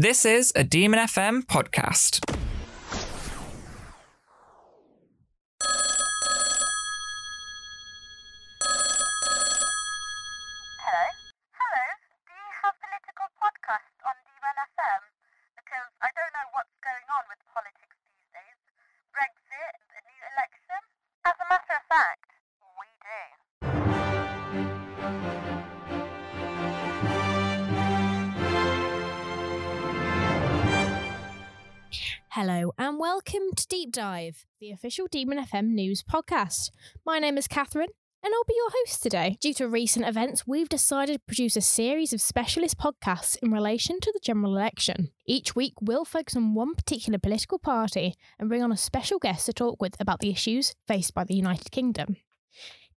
This is a Demon FM podcast. Dive, the official Demon FM news podcast. My name is Catherine and I'll be your host today. Due to recent events, we've decided to produce a series of specialist podcasts in relation to the general election. Each week, we'll focus on one particular political party and bring on a special guest to talk with about the issues faced by the United Kingdom.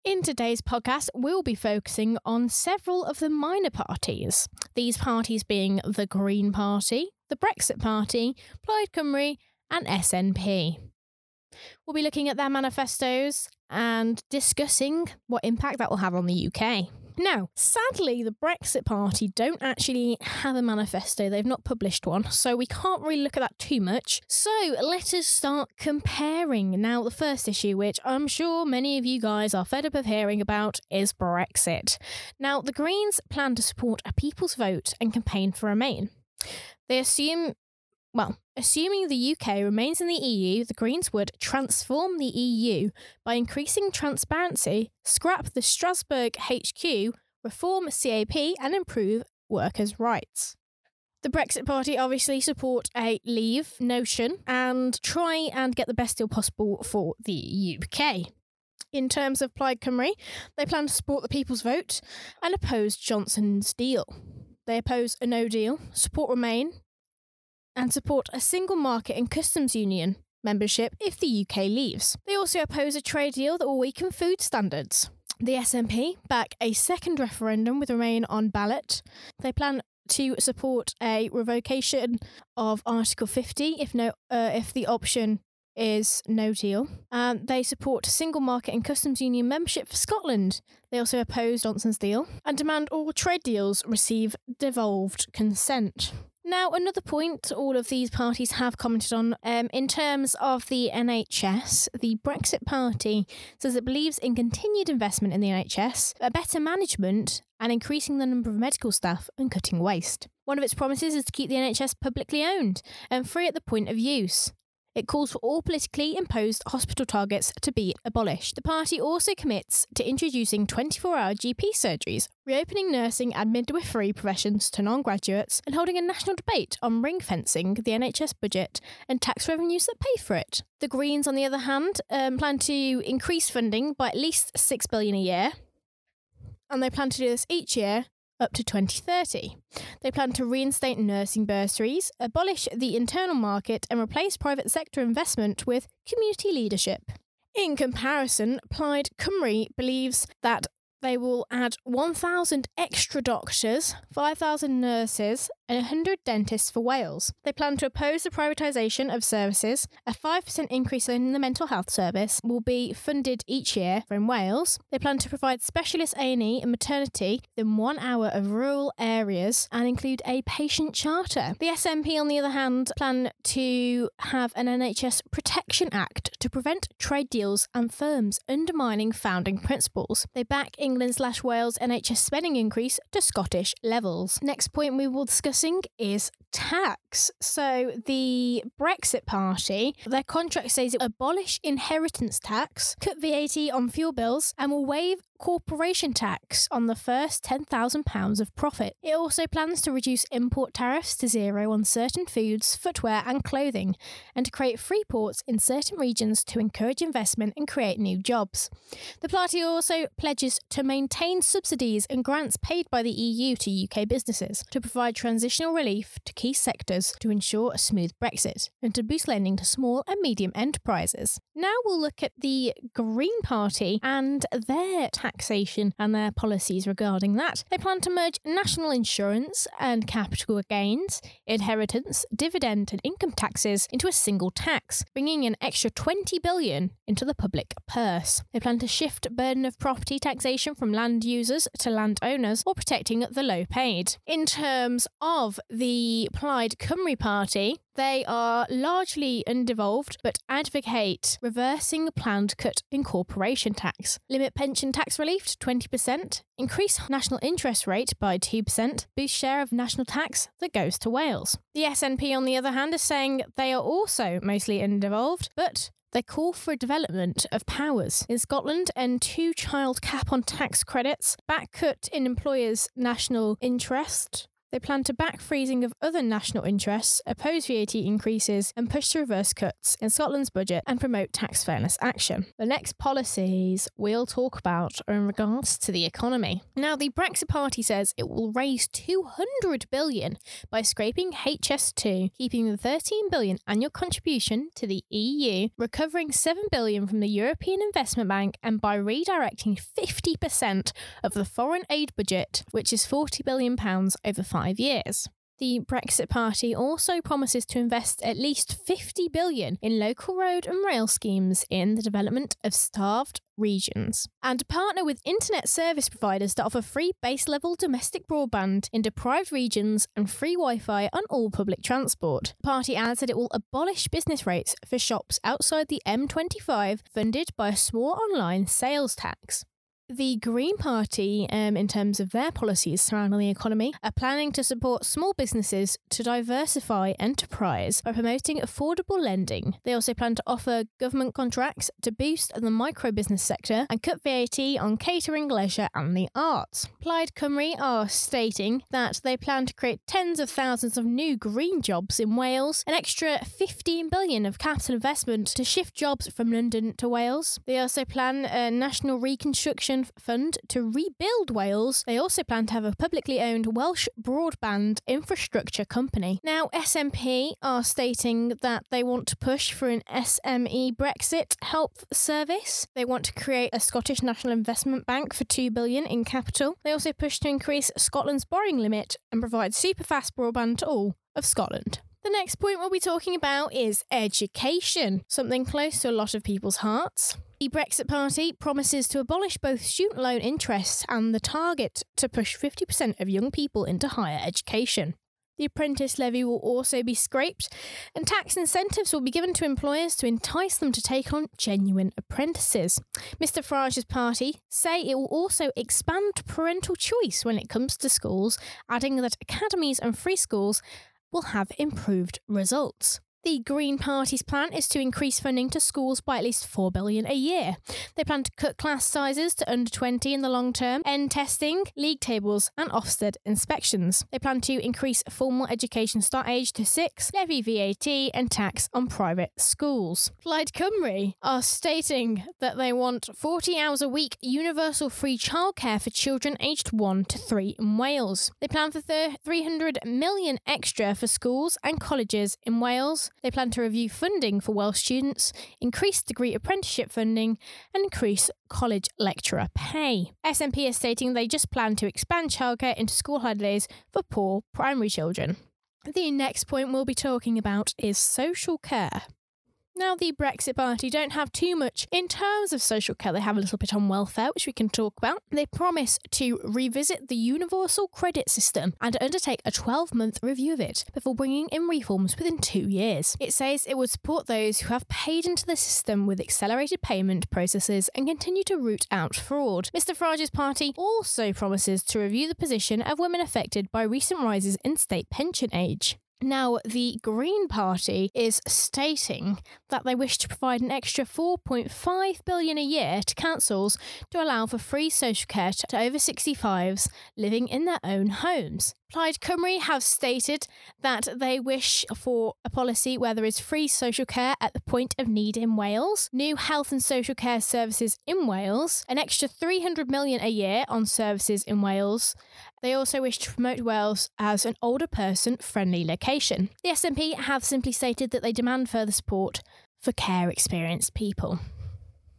In today's podcast, we'll be focusing on several of the minor parties. These parties being the Green Party, the Brexit Party, Plaid Cymru, and SNP. We'll be looking at their manifestos and discussing what impact that will have on the UK. Now, sadly, the Brexit Party don't actually have a manifesto. They've not published one, so we can't really look at that too much. So let us start comparing. Now, the first issue, which I'm sure many of you guys are fed up of hearing about, is Brexit. Now, the Greens plan to support a people's vote and campaign for Remain. They assume well, assuming the UK remains in the EU, the Greens would transform the EU by increasing transparency, scrap the Strasbourg HQ, reform CAP, and improve workers' rights. The Brexit Party obviously support a leave notion and try and get the best deal possible for the UK. In terms of Plaid Cymru, they plan to support the people's vote and oppose Johnson's deal. They oppose a no deal, support Remain, and support a single market and customs union membership if the UK leaves. They also oppose a trade deal that will weaken food standards. The SNP back a second referendum with Remain on ballot. They plan to support a revocation of Article 50 if no uh, if the option is no deal. Um, they support single market and customs union membership for Scotland. They also oppose Johnson's deal and demand all trade deals receive devolved consent. Now, another point all of these parties have commented on um, in terms of the NHS, the Brexit Party says it believes in continued investment in the NHS, a better management, and increasing the number of medical staff and cutting waste. One of its promises is to keep the NHS publicly owned and free at the point of use. It calls for all politically imposed hospital targets to be abolished. The party also commits to introducing 24 hour GP surgeries, reopening nursing and midwifery professions to non graduates, and holding a national debate on ring fencing the NHS budget and tax revenues that pay for it. The Greens, on the other hand, um, plan to increase funding by at least 6 billion a year, and they plan to do this each year up to 2030. They plan to reinstate nursing bursaries, abolish the internal market, and replace private sector investment with community leadership. In comparison, Plaid Cymru believes that they will add 1,000 extra doctors, 5,000 nurses, and 100 dentists for Wales. They plan to oppose the privatisation of services. A 5% increase in the mental health service will be funded each year in Wales. They plan to provide specialist A&E and maternity within one hour of rural areas and include a patient charter. The SNP, on the other hand, plan to have an NHS Protection Act to prevent trade deals and firms undermining founding principles. They back England slash Wales NHS spending increase to Scottish levels. Next point we will discuss is tax. So the Brexit Party, their contract says it will abolish inheritance tax, cut VAT on fuel bills, and will waive corporation tax on the first £10,000 of profit. It also plans to reduce import tariffs to zero on certain foods, footwear, and clothing, and to create free ports in certain regions to encourage investment and create new jobs. The party also pledges to maintain subsidies and grants paid by the EU to UK businesses, to provide transitional relief to key sectors to ensure a smooth Brexit, and to boost lending to small and medium enterprises. Now we'll look at the Green Party and their tax taxation and their policies regarding that. They plan to merge national insurance and capital gains, inheritance, dividend, and income taxes into a single tax, bringing an extra 20 billion into the public purse. They plan to shift burden of property taxation from land users to landowners while protecting the low paid. In terms of the Plaid Cymru Party, they are largely undevolved but advocate reversing planned cut in corporation tax, limit pension tax relief to 20%, increase national interest rate by 2%, boost share of national tax that goes to Wales. The SNP, on the other hand, is saying they are also mostly undevolved but they call for a development of powers. In Scotland and two child cap on tax credits, back cut in employers' national interest, they plan to back freezing of other national interests, oppose VAT increases, and push to reverse cuts in Scotland's budget and promote tax fairness action. The next policies we'll talk about are in regards to the economy. Now, the Brexit Party says it will raise 200 billion by scraping HS2, keeping the 13 billion annual contribution to the EU, recovering 7 billion from the European Investment Bank, and by redirecting 50% of the foreign aid budget, which is 40 billion pounds over 5 five years. The Brexit Party also promises to invest at least 50 billion in local road and rail schemes in the development of starved regions and partner with internet service providers that offer free base level domestic broadband in deprived regions and free Wi-Fi on all public transport. The party adds that it will abolish business rates for shops outside the M25 funded by a small online sales tax. The Green Party, um, in terms of their policies surrounding the economy, are planning to support small businesses to diversify enterprise by promoting affordable lending. They also plan to offer government contracts to boost the micro business sector and cut VAT on catering, leisure, and the arts. Plaid Cymru are stating that they plan to create tens of thousands of new green jobs in Wales, an extra 15 billion of capital investment to shift jobs from London to Wales. They also plan a national reconstruction Fund to rebuild Wales. They also plan to have a publicly owned Welsh broadband infrastructure company. Now, SNP are stating that they want to push for an SME Brexit help service. They want to create a Scottish National Investment Bank for 2 billion in capital. They also push to increase Scotland's borrowing limit and provide super fast broadband to all of Scotland. The next point we'll be talking about is education, something close to a lot of people's hearts. The Brexit Party promises to abolish both student loan interests and the target to push 50% of young people into higher education. The apprentice levy will also be scraped, and tax incentives will be given to employers to entice them to take on genuine apprentices. Mr Farage's party say it will also expand parental choice when it comes to schools, adding that academies and free schools will have improved results. The Green Party's plan is to increase funding to schools by at least 4 billion a year. They plan to cut class sizes to under 20 in the long term, end testing, league tables, and Ofsted inspections. They plan to increase formal education start age to 6, levy VAT and tax on private schools. Plaid Cymru are stating that they want 40 hours a week universal free childcare for children aged 1 to 3 in Wales. They plan for 300 million extra for schools and colleges in Wales they plan to review funding for Welsh students, increase degree apprenticeship funding, and increase college lecturer pay. SNP is stating they just plan to expand childcare into school holidays for poor primary children. The next point we'll be talking about is social care. Now, the Brexit Party don't have too much in terms of social care. They have a little bit on welfare, which we can talk about. They promise to revisit the universal credit system and undertake a 12 month review of it before bringing in reforms within two years. It says it would support those who have paid into the system with accelerated payment processes and continue to root out fraud. Mr Farage's party also promises to review the position of women affected by recent rises in state pension age. Now, the Green Party is stating that they wish to provide an extra 4.5 billion a year to councils to allow for free social care to over 65s living in their own homes. Plaid Cymru have stated that they wish for a policy where there is free social care at the point of need in Wales, new health and social care services in Wales, an extra 300 million a year on services in Wales. They also wish to promote Wales as an older person friendly location. The SNP have simply stated that they demand further support for care experienced people.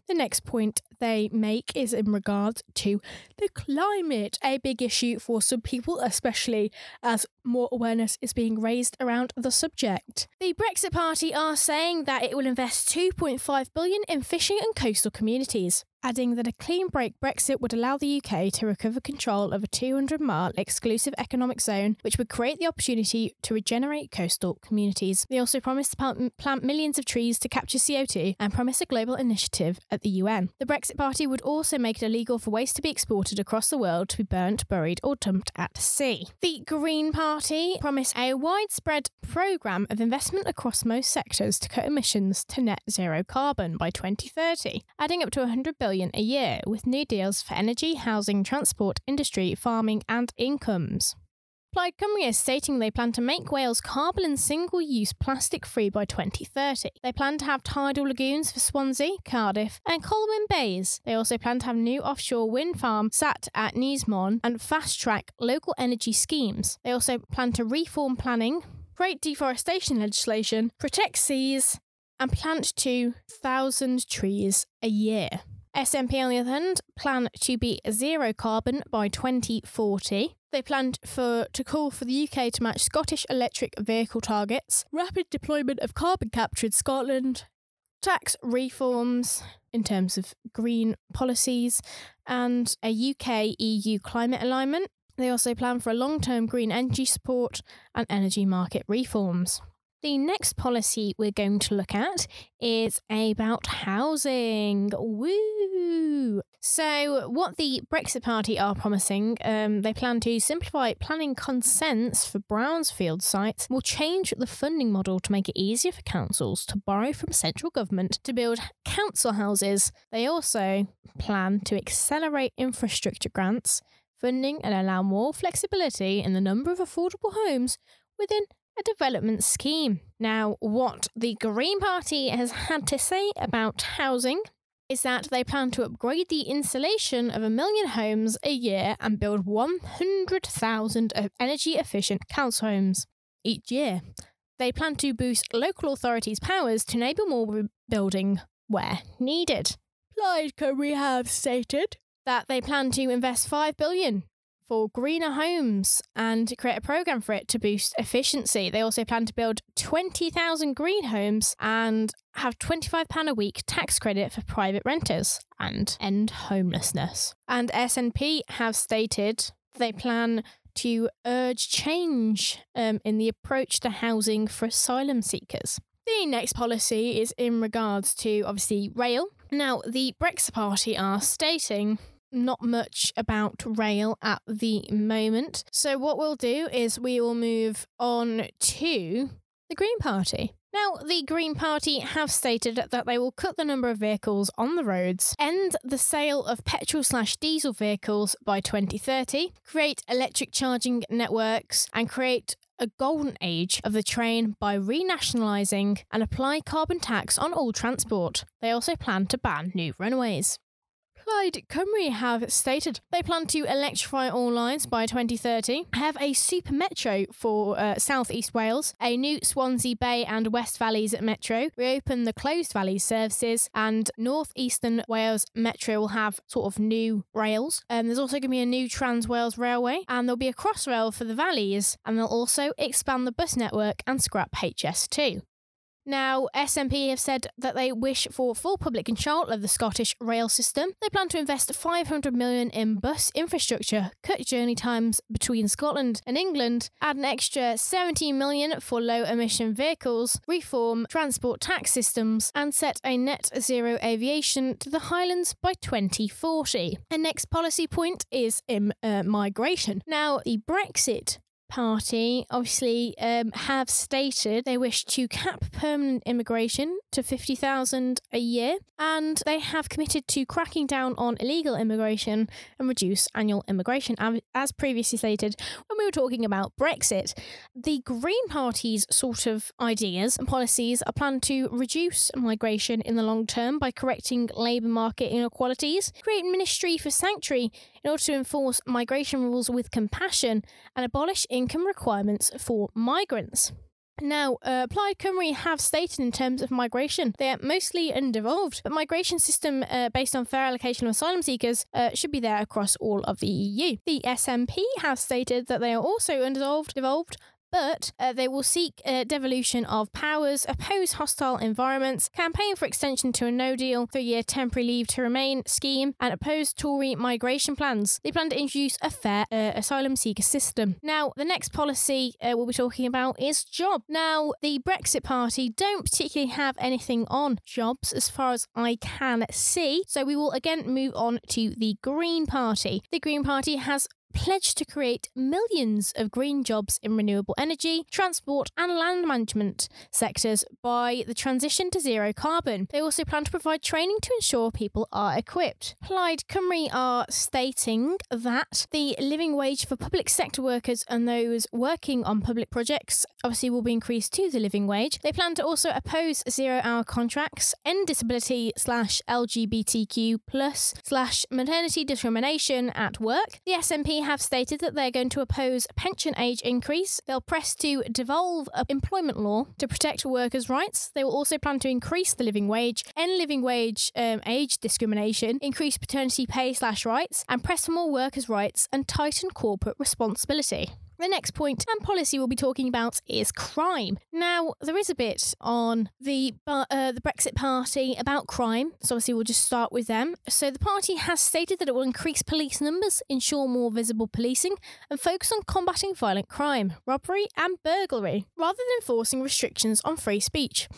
The next point they make is in regard to the climate, a big issue for some people, especially as more awareness is being raised around the subject. The Brexit Party are saying that it will invest 2.5 billion in fishing and coastal communities adding that a clean break Brexit would allow the UK to recover control of a 200 mile exclusive economic zone, which would create the opportunity to regenerate coastal communities. They also promised to plant millions of trees to capture CO2 and promise a global initiative at the UN. The Brexit Party would also make it illegal for waste to be exported across the world to be burnt, buried, or dumped at sea. The Green Party promised a widespread programme of investment across most sectors to cut emissions to net zero carbon by 2030, adding up to 100 billion billion a year, with new deals for energy, housing, transport, industry, farming, and incomes. Plaid Cymru is stating they plan to make Wales carbon and single use plastic free by 2030. They plan to have tidal lagoons for Swansea, Cardiff, and Colwyn Bays. They also plan to have new offshore wind farm sat at Ynys Môn and fast track local energy schemes. They also plan to reform planning, create deforestation legislation, protect seas, and plant 2,000 trees a year. SNP, on the other hand, plan to be zero carbon by 2040. They plan for to call for the UK to match Scottish electric vehicle targets, rapid deployment of carbon capture in Scotland, tax reforms in terms of green policies, and a UK EU climate alignment. They also plan for a long term green energy support and energy market reforms. The next policy we're going to look at is about housing. Woo! So, what the Brexit Party are promising, um, they plan to simplify planning consents for brownfield sites, will change the funding model to make it easier for councils to borrow from central government to build council houses. They also plan to accelerate infrastructure grants, funding, and allow more flexibility in the number of affordable homes within a development scheme. Now, what the Green Party has had to say about housing is that they plan to upgrade the insulation of a million homes a year and build 100,000 energy efficient council homes each year. They plan to boost local authorities' powers to enable more building where needed. Plaid Cymru have stated that they plan to invest 5 billion for greener homes and create a program for it to boost efficiency. They also plan to build 20,000 green homes and have £25 a week tax credit for private renters and end homelessness. And SNP have stated they plan to urge change um, in the approach to housing for asylum seekers. The next policy is in regards to obviously rail. Now, the Brexit Party are stating not much about rail at the moment. So, what we'll do is we will move on to the Green Party. Now, the Green Party have stated that they will cut the number of vehicles on the roads, end the sale of petrol slash diesel vehicles by 2030, create electric charging networks, and create a golden age of the train by renationalising and apply carbon tax on all transport. They also plan to ban new runways. Plaid Cymru have stated they plan to electrify all lines by 2030, have a super metro for uh, South East Wales, a new Swansea Bay and West Valleys metro, reopen the closed valleys services, and North Eastern Wales Metro will have sort of new rails. Um, there's also going to be a new Trans Wales Railway, and there'll be a crossrail for the valleys, and they'll also expand the bus network and scrap HS2. Now, SNP have said that they wish for full public control of the Scottish rail system. They plan to invest 500 million in bus infrastructure, cut journey times between Scotland and England, add an extra 17 million for low emission vehicles, reform transport tax systems, and set a net zero aviation to the Highlands by 2040. And next policy point is in uh, migration. Now, the Brexit Party obviously um, have stated they wish to cap permanent immigration to 50,000 a year, and they have committed to cracking down on illegal immigration and reduce annual immigration. As previously stated, when we were talking about Brexit, the Green Party's sort of ideas and policies are planned to reduce migration in the long term by correcting labour market inequalities, create Ministry for Sanctuary in order to enforce migration rules with compassion, and abolish income requirements for migrants. Now, uh, Plaid Cymru have stated in terms of migration, they are mostly undevolved, but migration system uh, based on fair allocation of asylum seekers uh, should be there across all of the EU. The SNP have stated that they are also undevolved, devolved, but uh, they will seek uh, devolution of powers, oppose hostile environments, campaign for extension to a no deal, three year temporary leave to remain scheme, and oppose Tory migration plans. They plan to introduce a fair uh, asylum seeker system. Now, the next policy uh, we'll be talking about is job. Now, the Brexit Party don't particularly have anything on jobs as far as I can see, so we will again move on to the Green Party. The Green Party has pledged to create millions of green jobs in renewable energy, transport, and land management sectors by the transition to zero carbon. They also plan to provide training to ensure people are equipped. Plaid Cymru are stating that the living wage for public sector workers and those working on public projects obviously will be increased to the living wage. They plan to also oppose zero hour contracts, end disability slash LGBTQ plus slash maternity discrimination at work. The SNP have stated that they're going to oppose pension age increase. They'll press to devolve employment law to protect workers' rights. They will also plan to increase the living wage, end living wage um, age discrimination, increase paternity pay slash rights, and press for more workers' rights and tighten corporate responsibility. The next point and policy we'll be talking about is crime. Now, there is a bit on the uh, the Brexit Party about crime, so obviously we'll just start with them. So the party has stated that it will increase police numbers, ensure more visible policing, and focus on combating violent crime, robbery, and burglary, rather than enforcing restrictions on free speech.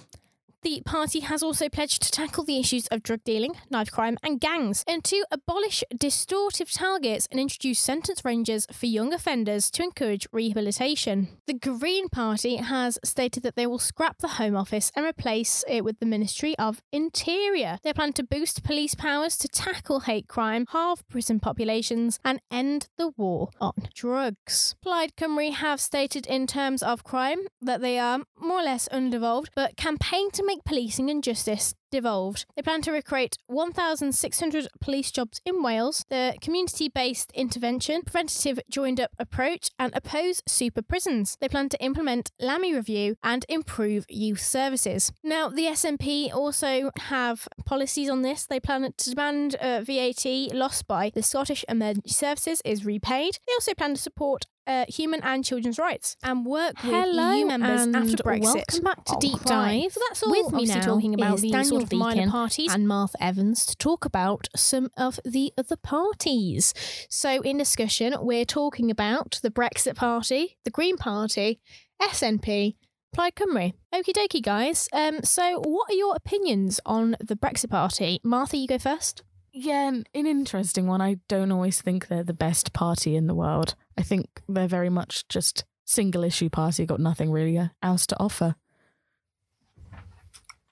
The party has also pledged to tackle the issues of drug dealing, knife crime, and gangs, and to abolish distortive targets and introduce sentence ranges for young offenders to encourage rehabilitation. The Green Party has stated that they will scrap the Home Office and replace it with the Ministry of Interior. They plan to boost police powers to tackle hate crime, halve prison populations, and end the war on drugs. Plaid Cymru have stated in terms of crime that they are more or less undevolved, but campaign to make policing and justice devolved. They plan to recruit 1,600 police jobs in Wales, the community based intervention, preventative joined up approach, and oppose super prisons. They plan to implement Lammy review and improve youth services. Now, the SNP also have policies on this. They plan to demand uh, VAT lost by the Scottish Emergency Services is repaid. They also plan to support uh, human and children's rights and work with Hello EU members and after Brexit. welcome back to on Deep crime. Dive. So that's all With me now talking about the Daniel sort of minor parties. and Martha Evans to talk about some of the other parties. So in discussion, we're talking about the Brexit Party, the Green Party, SNP, Plaid Cymru. Okie dokie, guys. Um, so what are your opinions on the Brexit Party? Martha, you go first. Yeah, an an interesting one. I don't always think they're the best party in the world. I think they're very much just single issue party, got nothing really uh, else to offer.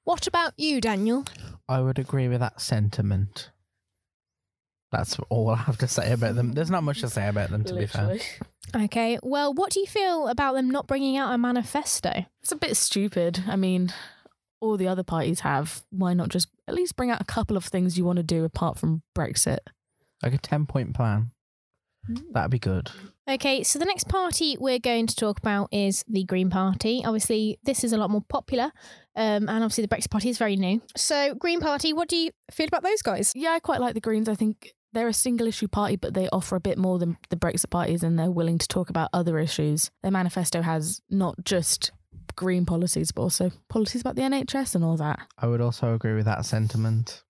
What about you, Daniel? I would agree with that sentiment. That's all I have to say about them. There's not much to say about them, to be fair. Okay, well, what do you feel about them not bringing out a manifesto? It's a bit stupid. I mean, all the other parties have. Why not just at least bring out a couple of things you want to do apart from Brexit? Like a 10 point plan. That'd be good. Okay, so the next party we're going to talk about is the Green Party. Obviously, this is a lot more popular, um, and obviously the Brexit Party is very new. So, Green Party, what do you feel about those guys? Yeah, I quite like the Greens. I think they're a single issue party, but they offer a bit more than the Brexit parties and they're willing to talk about other issues. Their manifesto has not just green policies, but also policies about the NHS and all that. I would also agree with that sentiment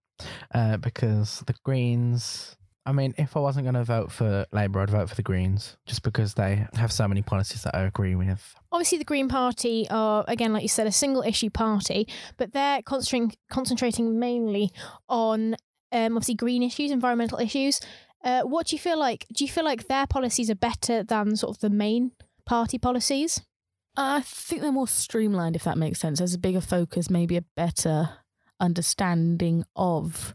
uh, because the Greens. I mean, if I wasn't going to vote for Labour, I'd vote for the Greens just because they have so many policies that I agree with. Obviously, the Green Party are, again, like you said, a single issue party, but they're concentrating, concentrating mainly on um, obviously green issues, environmental issues. Uh, what do you feel like? Do you feel like their policies are better than sort of the main party policies? I think they're more streamlined, if that makes sense. There's a bigger focus, maybe a better understanding of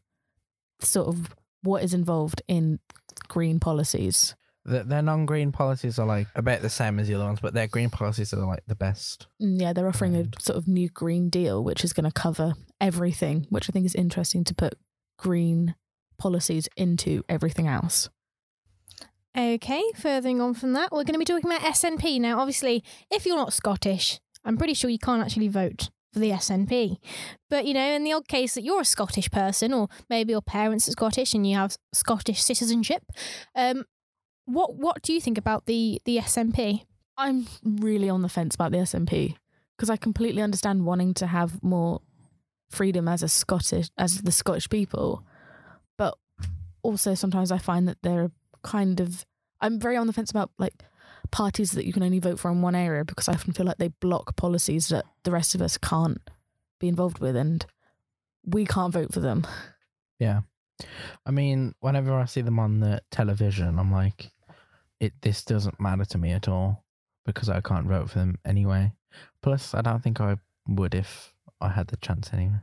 sort of what is involved in green policies. The, their non-green policies are like about the same as the other ones, but their green policies are like the best. Mm, Yeah, they're offering a sort of new Green Deal, which is going to cover everything, which I think is interesting to put green policies into everything else. Okay, furthering on from that, we're going to be talking about SNP. Now, obviously, if you're not Scottish, I'm pretty sure you can't actually vote for the SNP. But you know, in the odd case that you're a Scottish person, or maybe your parents are Scottish and you have Scottish citizenship, um, what what do you think about the the SNP? I'm really on the fence about the SNP because I completely understand wanting to have more freedom as a Scottish as the Scottish people, but also sometimes I find that they're kind of I'm very on the fence about like parties that you can only vote for in one area because I often feel like they block policies that the rest of us can't be involved with and we can't vote for them. Yeah. I mean, whenever I see them on the television, I'm like, it. This doesn't matter to me at all because I can't vote for them anyway. Plus, I don't think I would if I had the chance anyway.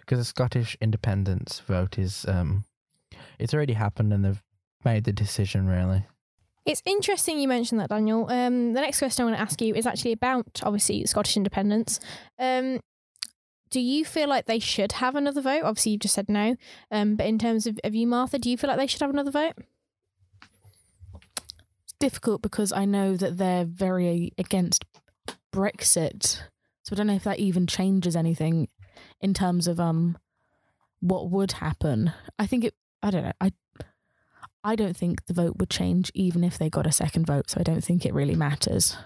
Because the Scottish independence vote is, um, it's already happened and they've made the decision. Really, It's interesting you mentioned that, Daniel. Um, the next question I want to ask you is actually about obviously Scottish independence. Um, do you feel like they should have another vote? Obviously, you've just said no. Um, but in terms of, of you, Martha, do you feel like they should have another vote? It's difficult because I know that they're very against Brexit. So I don't know if that even changes anything in terms of um what would happen. I think it I don't know. I I don't think the vote would change even if they got a second vote, so I don't think it really matters.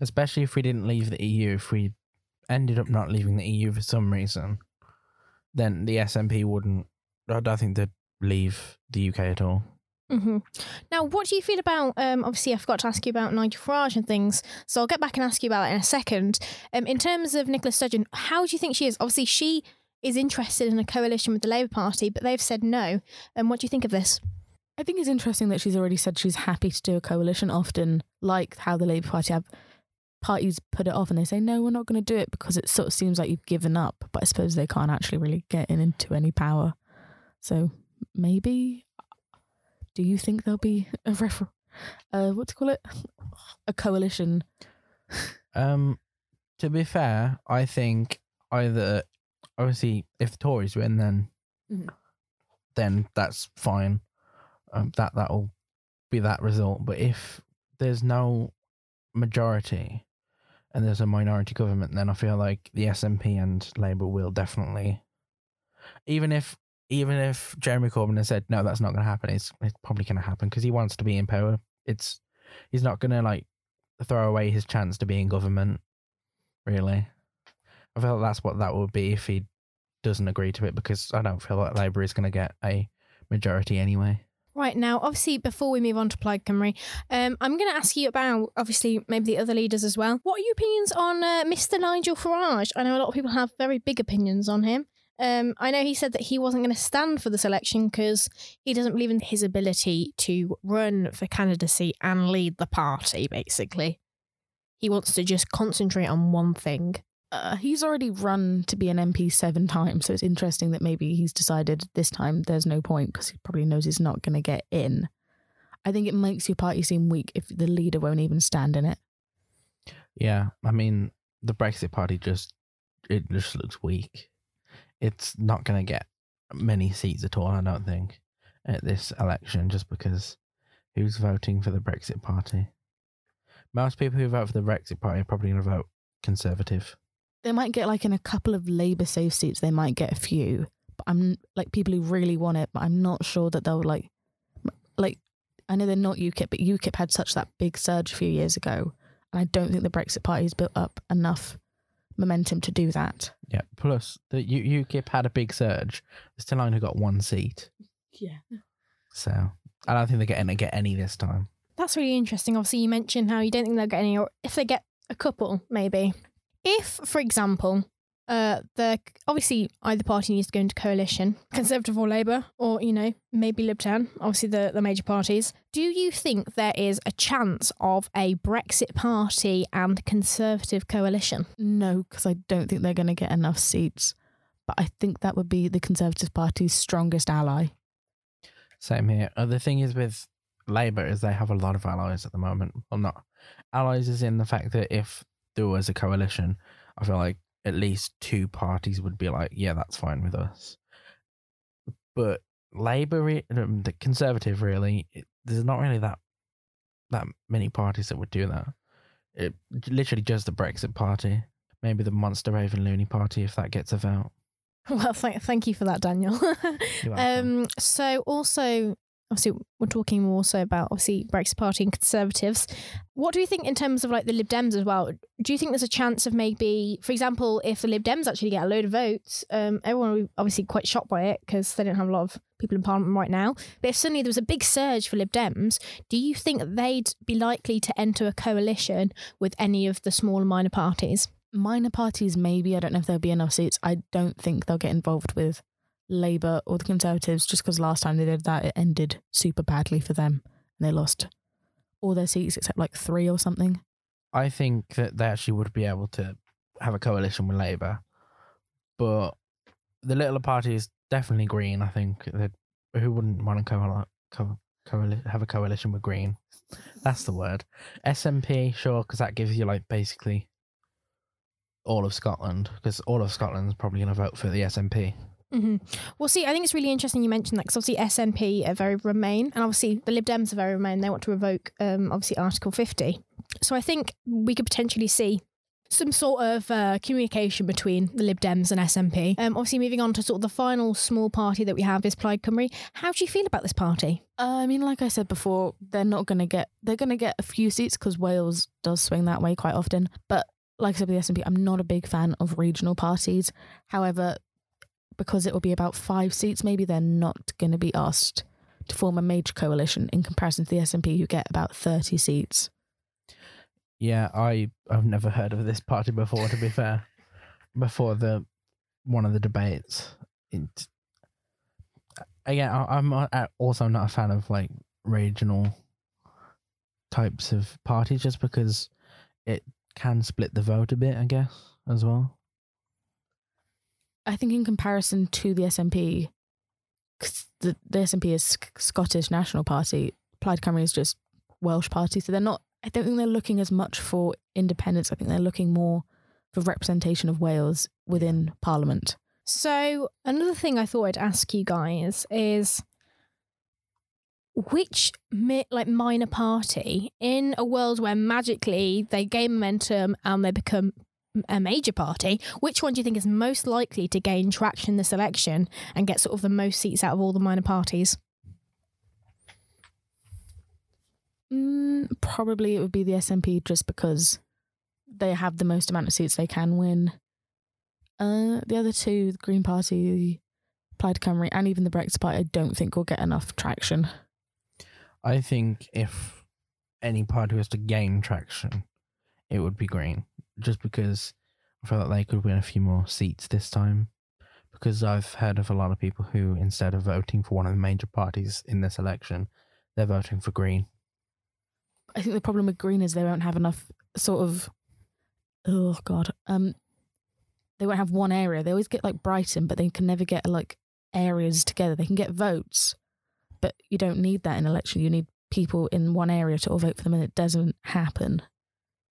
especially if we didn't leave the EU. If we ended up not leaving the EU for some reason, then the SNP wouldn't. I don't think they'd leave the UK at all. hmm Now, what do you feel about? Um, obviously, I forgot to ask you about Nigel Farage and things, so I'll get back and ask you about that in a second. Um, in terms of Nicola Sturgeon, how do you think she is? Obviously, she is interested in a coalition with the Labour Party, but they've said no. And what do you think of this? I think it's interesting that she's already said she's happy to do a coalition. Often, like how the Labour Party have parties put it off and they say, no, we're not going to do it because it sort of seems like you've given up. But I suppose they can't actually really get in into any power. So maybe, do you think there'll be a refer- uh, what to call it? A coalition? Um, to be fair, I think either obviously if the Tories win, then Mhm. then that's fine. Um, that that'll be that result. But if there's no majority and there's a minority government, then I feel like the SNP and Labour will definitely, even if even if Jeremy Corbyn has said no, that's not going to happen. It's it's probably going to happen because he wants to be in power. It's he's not going to like throw away his chance to be in government. Really, I feel like that's what that would be if he doesn't agree to it because I don't feel like Labour is going to get a majority anyway. Right now, obviously, before we move on to Plaid Cymru, um, I'm going to ask you about obviously maybe the other leaders as well. What are your opinions on uh, Mr. Nigel Farage? I know a lot of people have very big opinions on him. Um, I know he said that he wasn't going to stand for this election because he doesn't believe in his ability to run for candidacy and lead the party. Basically, he wants to just concentrate on one thing. Uh, he's already run to be an MP seven times, so it's interesting that maybe he's decided this time there's no point because he probably knows he's not going to get in. I think it makes your party seem weak if the leader won't even stand in it. Yeah, I mean the Brexit Party just it just looks weak. It's not going to get many seats at all. I don't think at this election, just because who's voting for the Brexit Party? Most people who vote for the Brexit Party are probably going to vote Conservative. They might get like in a couple of Labour safe seats, they might get a few. But I'm like people who really want it, but I'm not sure that they'll like like I know they're not UKIP, but UKIP had such that big surge a few years ago, and I don't think the Brexit Party's built up enough momentum to do that. Yeah. Plus, the U- UKIP had a big surge. They still only got one seat, Yeah. so I don't think they're going to get any this time. That's really interesting. Obviously, you mentioned how you don't think they'll get any, or if they get a couple, maybe. If, for example, uh, the obviously either party needs to go into coalition, Conservative or Labour, or you know maybe Lib Dem, obviously the the major parties. Do you think there is a chance of a Brexit party and Conservative coalition? No, because I don't think they're going to get enough seats. But I think that would be the Conservative Party's strongest ally. Same here. Uh, the thing is with Labour is they have a lot of allies at the moment. Well, not allies is in the fact that if there was a coalition, I feel like at least two parties would be like, yeah, that's fine with us. But Labour, re- um, the Conservative, really, it, there's not really that that many parties that would do that. It, literally just the Brexit Party. Maybe the Monster Raving Loony Party if that gets a vote. Well, thank, thank you for that, Daniel. Um, so also, obviously, we're talking more so about obviously Brexit Party and Conservatives. What do you think in terms of like the Lib Dems as well? Do you think there's a chance of maybe, for example, if the Lib Dems actually get a load of votes, um, everyone will be obviously quite shocked by it because they don't have a lot of people in Parliament right now. But if suddenly there was a big surge for Lib Dems, do you think they'd be likely to enter a coalition with any of the smaller minor parties? Minor parties, maybe. I don't know if there'll be enough seats. I don't think they'll get involved with Labour or the Conservatives just because last time they did that, it ended super badly for them. And they lost all their seats except like three or something. I think that they actually would be able to have a coalition with Labour, but the littler party is definitely Green. I think that who wouldn't want to co- co- coali- have a coalition with Green? That's the word. SNP, sure, because that gives you like basically all of Scotland, because all of Scotland's probably going to vote for the SNP. Hmm Well, see, I think it's really interesting you mentioned that because obviously SNP are very Remain, and obviously the Lib Dems are very Remain. They want to revoke, um, obviously Article 50. So I think we could potentially see some sort of uh, communication between the Lib Dems and SNP. Um, obviously, moving on to sort of the final small party that we have is Plaid Cymru. How do you feel about this party? Uh, I mean, like I said before, they're not going to get, they're going to get a few seats because Wales does swing that way quite often. But like I said with the SNP, I'm not a big fan of regional parties. However, because it will be about five seats, maybe they're not going to be asked to form a major coalition in comparison to the SNP, who get about 30 seats. Yeah, I I've never heard of this party before. To be fair, before the one of the debates, it, again, I, I'm also not a fan of like regional types of parties, just because it can split the vote a bit. I guess as well. I think in comparison to the SNP, 'cause the, the SNP is Sc- Scottish National Party, Plaid Cymru is just Welsh Party. So they're not, I don't think they're looking as much for independence. I think they're looking more for representation of Wales within Parliament. So another thing I thought I'd ask you guys is which mi- like minor party in a world where magically they gain momentum and they become a major party, which one do you think is most likely to gain traction in this election and get sort of the most seats out of all the minor parties? Mm, probably it would be the SNP just because they have the most amount of seats they can win. Uh, the other two, the Green Party, Plaid Cymru, and even the Brexit Party, I don't think will get enough traction. I think if any party was to gain traction, it would be Green, just because I feel like they could win a few more seats this time. Because I've heard of a lot of people who, instead of voting for one of the major parties in this election, they're voting for Green. I think the problem with Green is they won't have enough sort of oh god. Um they won't have one area. They always get like Brighton, but they can never get like areas together. They can get votes, but you don't need that in election. You need people in one area to all vote for them and it doesn't happen.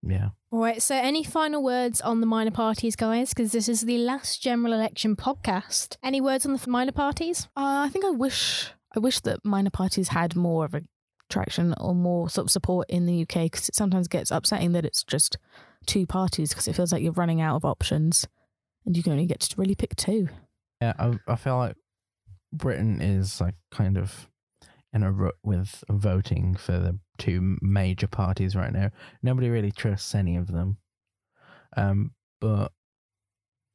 Yeah. All right, so any final words on the minor parties, guys? Because this is the last general election podcast. Any words on the minor parties? Uh, I think I wish I wish that minor parties had more of a traction or more sort of support in the UK because it sometimes gets upsetting that it's just two parties because it feels like you're running out of options and you can only get to really pick two. Yeah, I, I feel like Britain is like kind of in a with voting for the two major parties right now. Nobody really trusts any of them. Um, but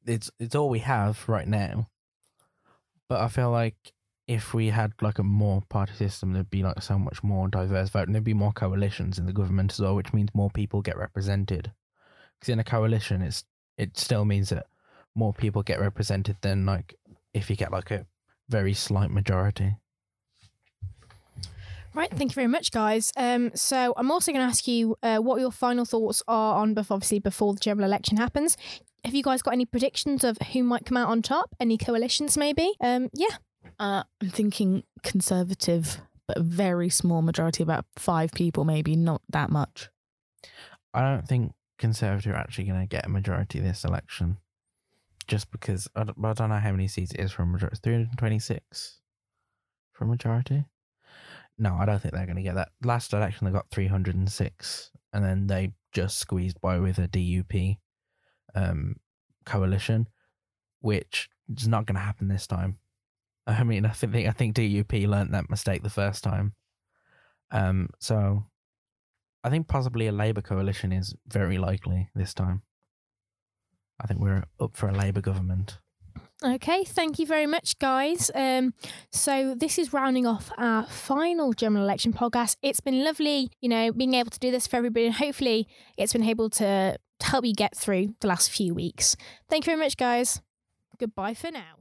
it's it's all we have right now. But I feel like if we had like a more party system, there'd be like so much more diverse vote, and there'd be more coalitions in the government as well, which means more people get represented. Because in a coalition, it's it still means that more people get represented than like if you get like a very slight majority. Right, thank you very much, guys. Um, so I'm also going to ask you uh, what your final thoughts are on, bef- obviously, before the general election happens. Have you guys got any predictions of who might come out on top? Any coalitions, maybe? Um, yeah. Uh, I'm thinking conservative, but a very small majority, about five people, maybe not that much. I don't think Conservative are actually going to get a majority this election, just because I don't, I don't know how many seats it is for a majority. Three hundred twenty-six for a majority. No, I don't think they're going to get that. Last election they got three hundred and six, and then they just squeezed by with a DUP um, coalition, which is not going to happen this time. I mean, I think I think DUP learnt that mistake the first time. Um, so I think possibly a Labour coalition is very likely this time. I think we're up for a Labour government. Okay, thank you very much, guys. Um, so this is rounding off our final general election podcast. It's been lovely, you know, being able to do this for everybody, and hopefully, it's been able to help you get through the last few weeks. Thank you very much, guys. Goodbye for now.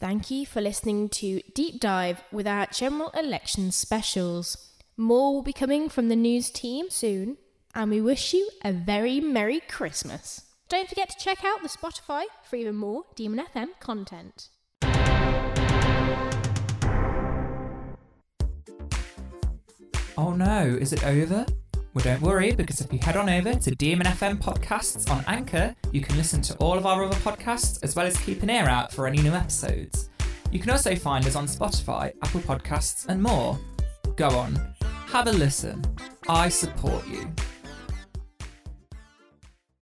Thank you for listening to Deep Dive with our general election specials. More will be coming from the news team soon, and we wish you a very Merry Christmas. Don't forget to check out the Spotify for even more Demon FM content. Oh no, is it over? Well, don't worry, because if you head on over to Demon FM Podcasts on Anchor, you can listen to all of our other podcasts as well as keep an ear out for any new episodes. You can also find us on Spotify, Apple Podcasts, and more. Go on, have a listen. I support you.